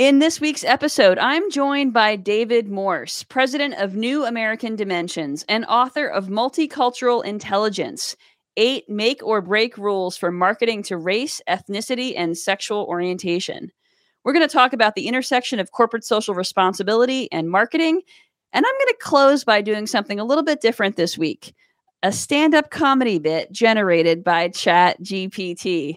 In this week's episode, I'm joined by David Morse, president of New American Dimensions and author of Multicultural Intelligence Eight Make or Break Rules for Marketing to Race, Ethnicity, and Sexual Orientation. We're going to talk about the intersection of corporate social responsibility and marketing. And I'm going to close by doing something a little bit different this week a stand up comedy bit generated by Chat GPT.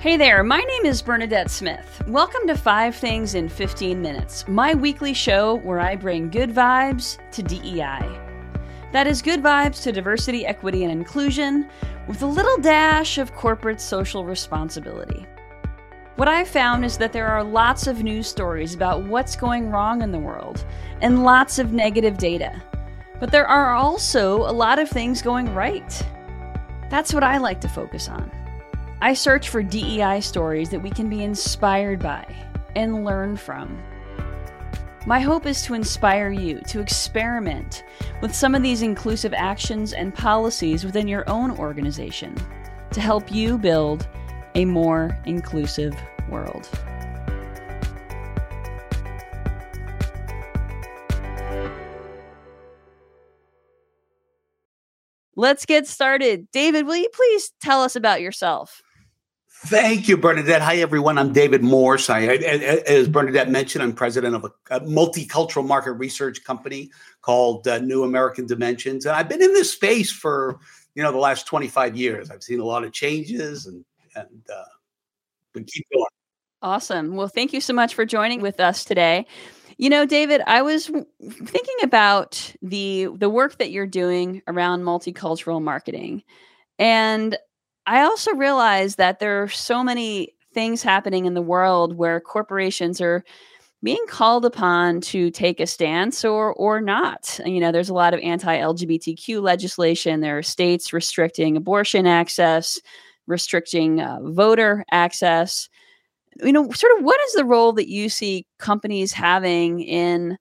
Hey there, my name is Bernadette Smith. Welcome to Five Things in 15 Minutes, my weekly show where I bring good vibes to DEI. That is good vibes to diversity, equity, and inclusion with a little dash of corporate social responsibility. What I've found is that there are lots of news stories about what's going wrong in the world and lots of negative data. But there are also a lot of things going right. That's what I like to focus on. I search for DEI stories that we can be inspired by and learn from. My hope is to inspire you to experiment with some of these inclusive actions and policies within your own organization to help you build a more inclusive world. Let's get started. David, will you please tell us about yourself? Thank you, Bernadette. Hi, everyone. I'm David Morse. I, as Bernadette mentioned, I'm president of a, multicultural market research company called uh, New American Dimensions, and I've been in this space for you know the last 25 years. I've seen a lot of changes, and and uh, we keep going. Awesome. Well, thank you so much for joining with us today. You know, David, I was thinking about the the work that you're doing around multicultural marketing, and I also realize that there are so many things happening in the world where corporations are being called upon to take a stance or or not. You know, there's a lot of anti-LGBTQ legislation. There are states restricting abortion access, restricting uh, voter access. You know, sort of what is the role that you see companies having in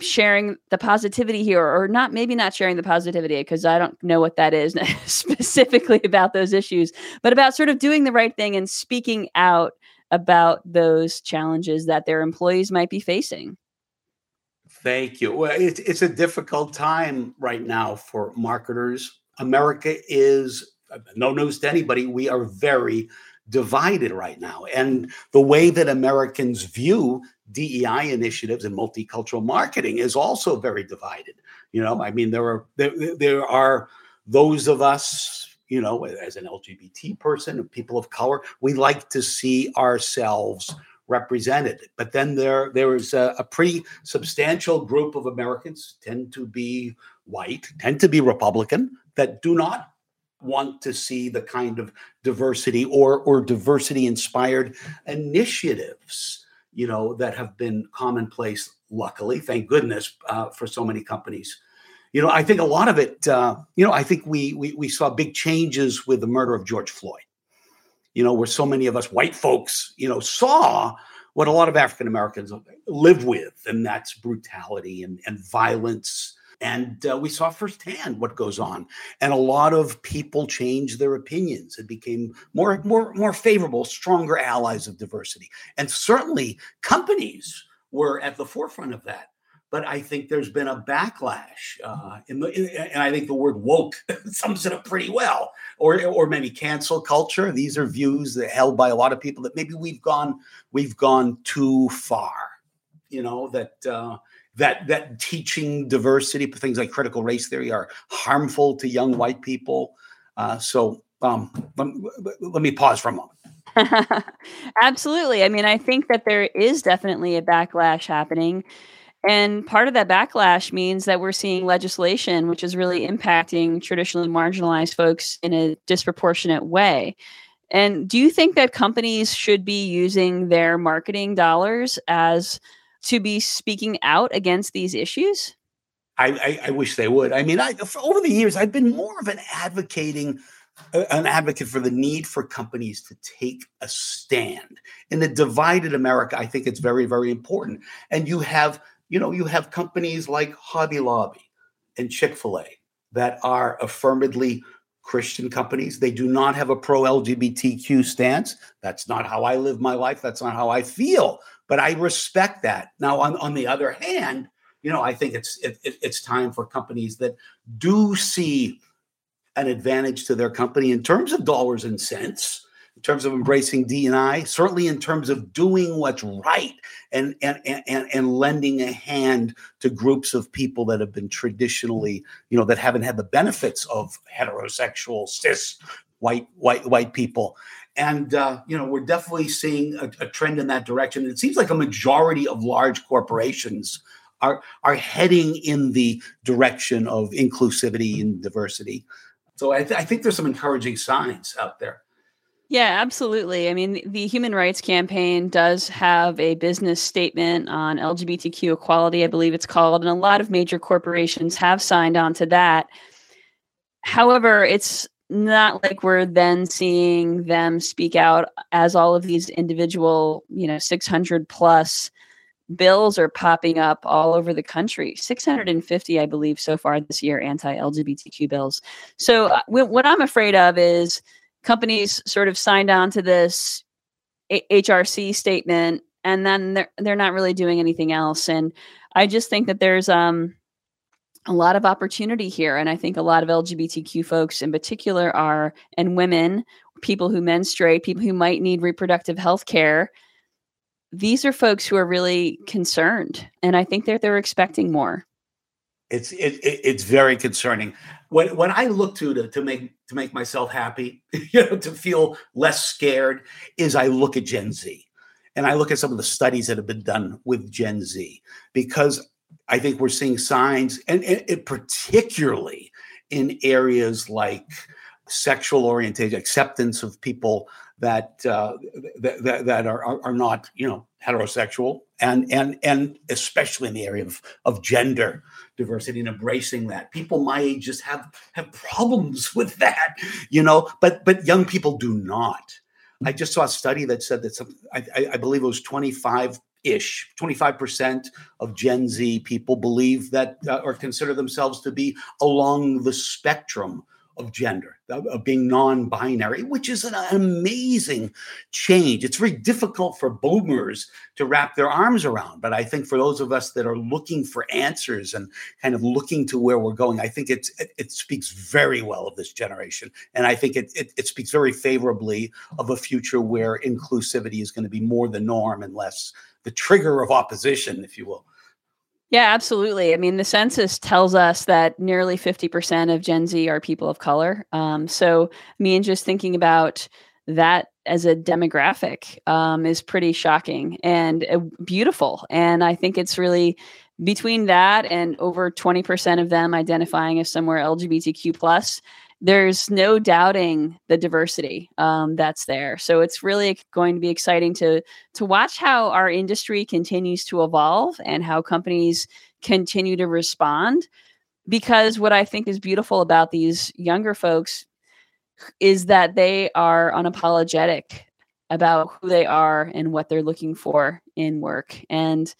sharing the positivity here or not maybe not sharing the positivity because i don't know what that is specifically about those issues but about sort of doing the right thing and speaking out about those challenges that their employees might be facing. Thank you. Well it's, it's a difficult time right now for marketers. America is uh, no news to anybody we are very divided right now and the way that americans view DEI initiatives and multicultural marketing is also very divided. You know, I mean, there are there, there are those of us, you know, as an LGBT person, people of color, we like to see ourselves represented. But then there there is a, a pretty substantial group of Americans tend to be white, tend to be Republican, that do not want to see the kind of diversity or or diversity inspired initiatives you know, that have been commonplace, luckily, thank goodness uh, for so many companies. You know, I think a lot of it, uh, you know, I think we, we, we saw big changes with the murder of George Floyd, you know, where so many of us white folks, you know, saw what a lot of African Americans live with, and that's brutality and, and violence and uh, we saw firsthand what goes on and a lot of people changed their opinions and became more more more favorable stronger allies of diversity and certainly companies were at the forefront of that but I think there's been a backlash, uh, in the, in, and I think the word woke sums it up pretty well, or or maybe cancel culture. These are views that held by a lot of people that maybe we've gone we've gone too far. You know that uh, that that teaching diversity, things like critical race theory, are harmful to young white people. Uh, so um, let, let me pause for a moment. Absolutely. I mean, I think that there is definitely a backlash happening. And part of that backlash means that we're seeing legislation which is really impacting traditionally marginalized folks in a disproportionate way. And do you think that companies should be using their marketing dollars as to be speaking out against these issues? I, I, I wish they would. I mean, I, over the years, I've been more of an advocating, uh, an advocate for the need for companies to take a stand in a divided America. I think it's very, very important. And you have, you know, you have companies like Hobby Lobby and Chick Fil A that are affirmatively Christian companies. They do not have a pro LGBTQ stance. That's not how I live my life. That's not how I feel. But I respect that. Now, on, on the other hand, you know, I think it's it, it's time for companies that do see an advantage to their company in terms of dollars and cents in terms of embracing D&I, certainly in terms of doing what's right and, and, and, and lending a hand to groups of people that have been traditionally, you know, that haven't had the benefits of heterosexual, cis, white, white, white people. And, uh, you know, we're definitely seeing a, a trend in that direction. It seems like a majority of large corporations are, are heading in the direction of inclusivity and diversity. So I, th- I think there's some encouraging signs out there. Yeah, absolutely. I mean, the Human Rights Campaign does have a business statement on LGBTQ equality, I believe it's called, and a lot of major corporations have signed on to that. However, it's not like we're then seeing them speak out as all of these individual, you know, 600 plus bills are popping up all over the country 650 i believe so far this year anti-lgbtq bills so uh, what i'm afraid of is companies sort of signed on to this HRC statement and then they're they're not really doing anything else. And I just think that there's um a lot of opportunity here. And I think a lot of LGBTQ folks in particular are and women people who menstruate people who might need reproductive health care these are folks who are really concerned. And I think that they're expecting more. It's it, it, it's very concerning when when I look to, to to make to make myself happy, you know, to feel less scared, is I look at Gen Z, and I look at some of the studies that have been done with Gen Z because I think we're seeing signs, and, and particularly in areas like sexual orientation, acceptance of people that uh, that, that, are, are not you know heterosexual, and and and especially in the area of of gender diversity and embracing that. People my age just have have problems with that, you know. But but young people do not. I just saw a study that said that some. I, I believe it was twenty five ish 25% of gen z people believe that uh, or consider themselves to be along the spectrum of gender, of being non binary, which is an amazing change. It's very difficult for boomers to wrap their arms around. But I think for those of us that are looking for answers and kind of looking to where we're going, I think it, it speaks very well of this generation. And I think it, it, it speaks very favorably of a future where inclusivity is going to be more the norm and less the trigger of opposition, if you will. Yeah, absolutely. I mean, the census tells us that nearly 50% of Gen Z are people of color. Um, so, me and just thinking about that as a demographic um, is pretty shocking and uh, beautiful. And I think it's really between that and over 20% of them identifying as somewhere LGBTQ plus there's no doubting the diversity um, that's there. So it's really going to be exciting to to watch how our industry continues to evolve and how companies continue to respond. Because what I think is beautiful about these younger folks is that they are unapologetic about who they are and what they're looking for in work. And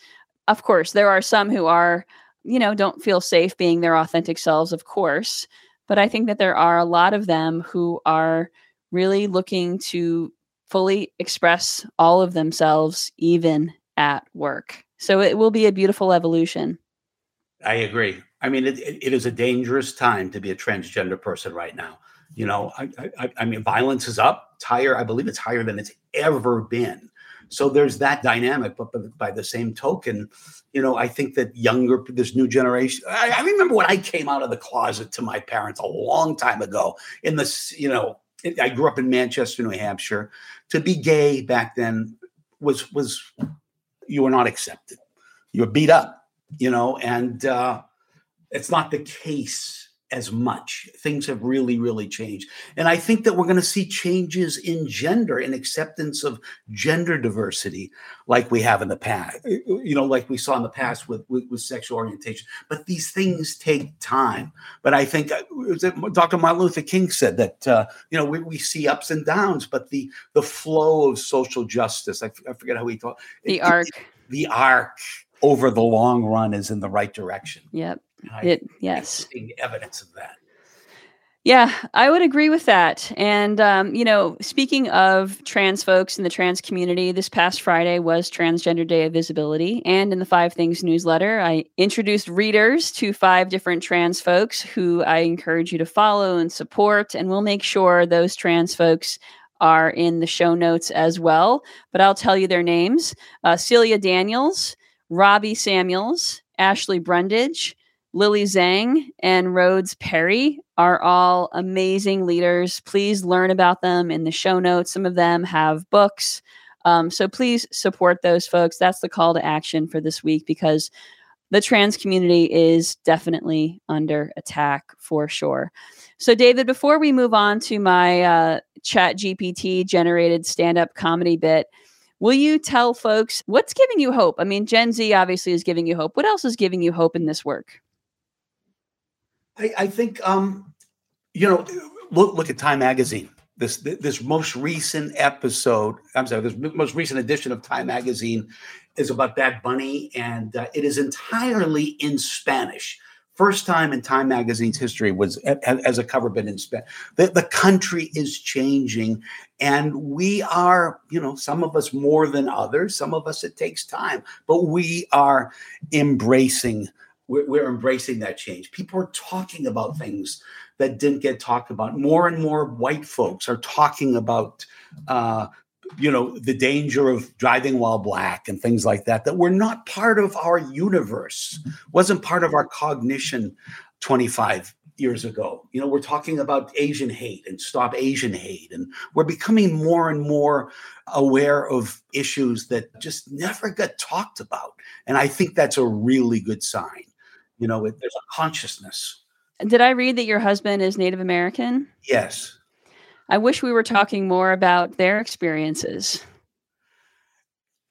of course, there are some who are, you know, don't feel safe being their authentic selves, of course. But I think that there are a lot of them who are really looking to fully express all of themselves, even at work. So it will be a beautiful evolution. I agree. I mean, it, it is a dangerous time to be a transgender person right now. You know, I, I, I mean, violence is up. It's higher. I believe it's higher than it's ever been. So there's that dynamic. But, by the same token, you know, I think that younger, this new generation, I, I, remember when I came out of the closet to my parents a long time ago in this, you know, I grew up in Manchester, New Hampshire. To be gay back then was, was, you were not accepted. You were beat up, you know, and uh, it's not the case as much. Things have really, really changed. And I think that we're going to see changes in gender and acceptance of gender diversity like we have in the past, you know, like we saw in the past with, with, with sexual orientation. But these things take time. But I think uh, Dr. Martin Luther King said that, uh, you know, we, we see ups and downs, but the, the flow of social justice, I, I forget how he thought. The it, arc. The arc over the long run is in the right direction. Yep. It yes. Evidence of that. Yeah, I would agree with that. And, um, you know, speaking of trans folks in the trans community, this past Friday was Transgender Day of Visibility. And in the Five Things newsletter, I introduced readers to five different trans folks who I encourage you to follow and support. And we'll make sure those trans folks are in the show notes as well. But I'll tell you their names uh, Celia Daniels, Robbie Samuels, Ashley Brundage, Lily Zhang and Rhodes Perry are all amazing leaders. Please learn about them in the show notes. Some of them have books. Um, so please support those folks. That's the call to action for this week because the trans community is definitely under attack for sure. So, David, before we move on to my uh, chat GPT generated stand up comedy bit, will you tell folks what's giving you hope? I mean, Gen Z obviously is giving you hope. What else is giving you hope in this work? I, I think um, you know, look look at Time Magazine. This this most recent episode, I'm sorry, this most recent edition of Time Magazine is about Bad Bunny, and uh, it is entirely in Spanish. First time in Time Magazine's history was as a cover been in Spanish. The, the country is changing, and we are, you know, some of us more than others. Some of us it takes time, but we are embracing we're, we're embracing that change. People are talking about things that didn't get talked about. More and more white folks are talking about, uh, you know, the danger of driving while black and things like that, that were not part of our universe, wasn't part of our cognition 25 years ago. You know, we're talking about Asian hate and stop Asian hate. And we're becoming more and more aware of issues that just never got talked about. And I think that's a really good sign. You know, it, there's a consciousness. Did I read that your husband is Native American? Yes. I wish we were talking more about their experiences.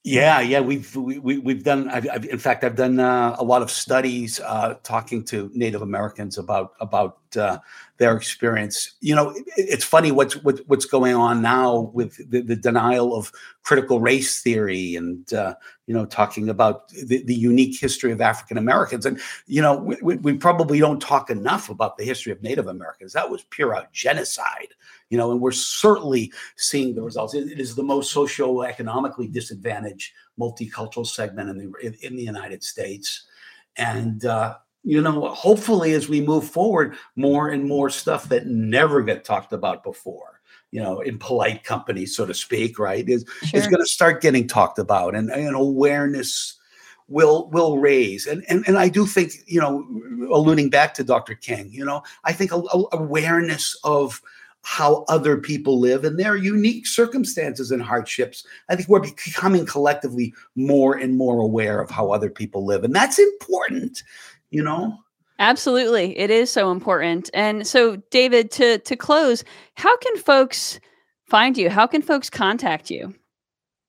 Yeah, yeah, we've we, we, we've done. I've, I've, in fact, I've done uh, a lot of studies uh, talking to Native Americans about about uh, their experience. You know, it, it's funny what's what, what's going on now with the, the, denial of critical race theory, and uh, you know, talking about the, the unique history of African Americans. And you know, we, we probably don't talk enough about the history of Native Americans. That was pure out genocide you know, and we're certainly seeing the results. it, it is the most socioeconomically disadvantaged multicultural segment in the in, in the United States, and uh, you know, hopefully, as we move forward, more and more stuff that never got talked about before you know, in polite company, so to speak, right, is sure. is going to start getting talked about, and, and awareness will will raise. And, and and I do think, you know, alluding back to Dr. King, you know, I think a, a awareness of how other people live and their unique circumstances and hardships. I think we're becoming collectively more and more aware of how other people live. And that's important, you know? Absolutely. It is so important. And so David, to to close, how can folks find you? How can folks contact you?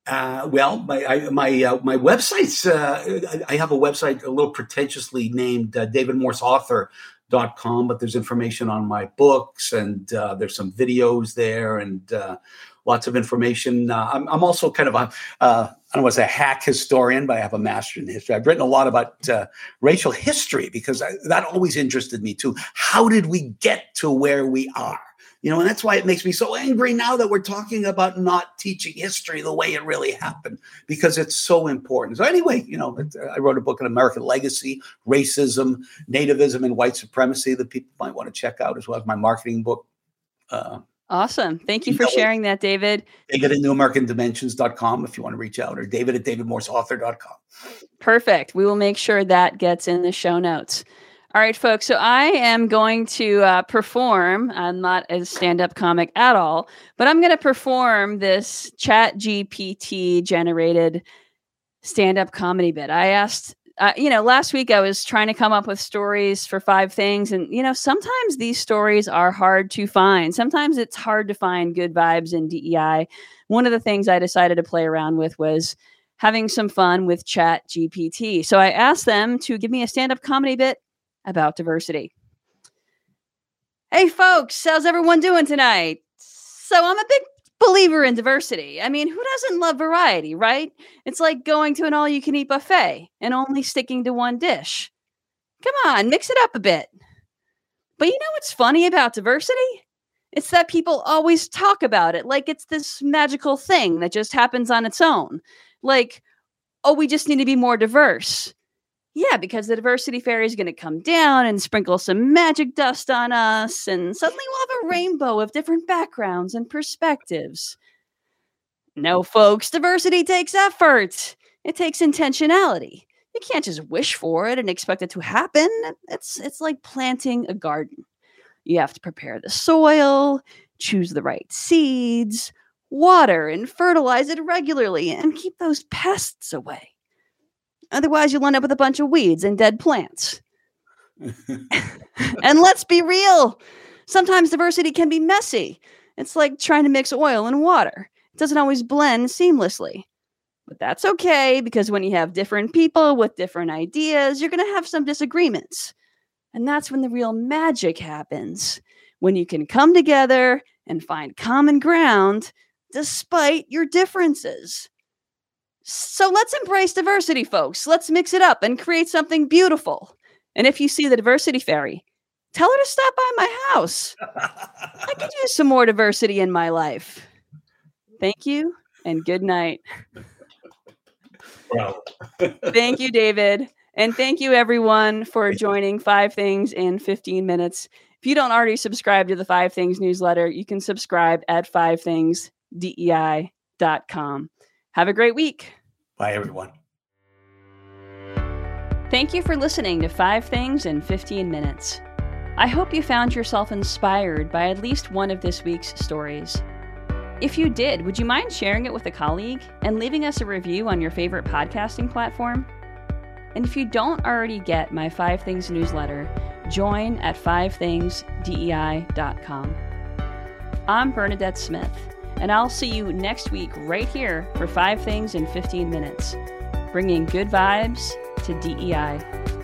Uh, well, my I, my uh, my website's uh, I have a website a little pretentiously named uh, David Morse Author dot com, but there's information on my books and uh, there's some videos there and uh, lots of information. Uh, I'm, I'm, also kind of a uh, I say a hack historian, but I have a master in history. I've written a lot about uh, racial history because I, that always interested me too. How did we get to where we are? You know, and that's why it makes me so angry now that we're talking about not teaching history the way it really happened because it's so important. So, anyway, you know, I wrote a book on American legacy, racism, nativism, and white supremacy that people might want to check out, as well as my marketing book. Uh, Awesome. Thank you for sharing that, David. David at newamericandimensions.com if you want to reach out, or David at davidmorseauthor.com. Perfect. We will make sure that gets in the show notes. All right, folks. So I am going to uh, perform. I'm not a stand up comic at all, but I'm going to perform this Chat GPT generated stand up comedy bit. I asked, uh, you know, last week I was trying to come up with stories for five things. And, you know, sometimes these stories are hard to find. Sometimes it's hard to find good vibes in DEI. One of the things I decided to play around with was having some fun with Chat GPT. So I asked them to give me a stand up comedy bit about diversity. Hey, folks, how's everyone doing tonight? So, I'm a big believer in diversity. I mean, who doesn't love variety, right? It's like going to an all you can eat buffet and only sticking to one dish. Come on, mix it up a bit. But you know what's funny about diversity? It's that people always talk about it like it's this magical thing that just happens on its own. Like, oh, we just need to be more diverse. Yeah, because the diversity fairy is going to come down and sprinkle some magic dust on us, and suddenly we'll have a rainbow of different backgrounds and perspectives. No, folks, diversity takes effort, it takes intentionality. You can't just wish for it and expect it to happen. It's, it's like planting a garden. You have to prepare the soil, choose the right seeds, water and fertilize it regularly, and keep those pests away. Otherwise, you'll end up with a bunch of weeds and dead plants. and let's be real sometimes diversity can be messy. It's like trying to mix oil and water, it doesn't always blend seamlessly. But that's okay because when you have different people with different ideas, you're going to have some disagreements. And that's when the real magic happens when you can come together and find common ground despite your differences. So let's embrace diversity, folks. Let's mix it up and create something beautiful. And if you see the diversity fairy, tell her to stop by my house. I could use some more diversity in my life. Thank you and good night. Wow. Thank you, David. And thank you, everyone, for joining Five Things in 15 Minutes. If you don't already subscribe to the Five Things newsletter, you can subscribe at fivethingsdei.com. Have a great week. Bye, everyone. Thank you for listening to Five Things in 15 Minutes. I hope you found yourself inspired by at least one of this week's stories. If you did, would you mind sharing it with a colleague and leaving us a review on your favorite podcasting platform? And if you don't already get my Five Things newsletter, join at fivethingsdei.com. I'm Bernadette Smith, and I'll see you next week right here for Five Things in 15 Minutes, bringing good vibes to DEI.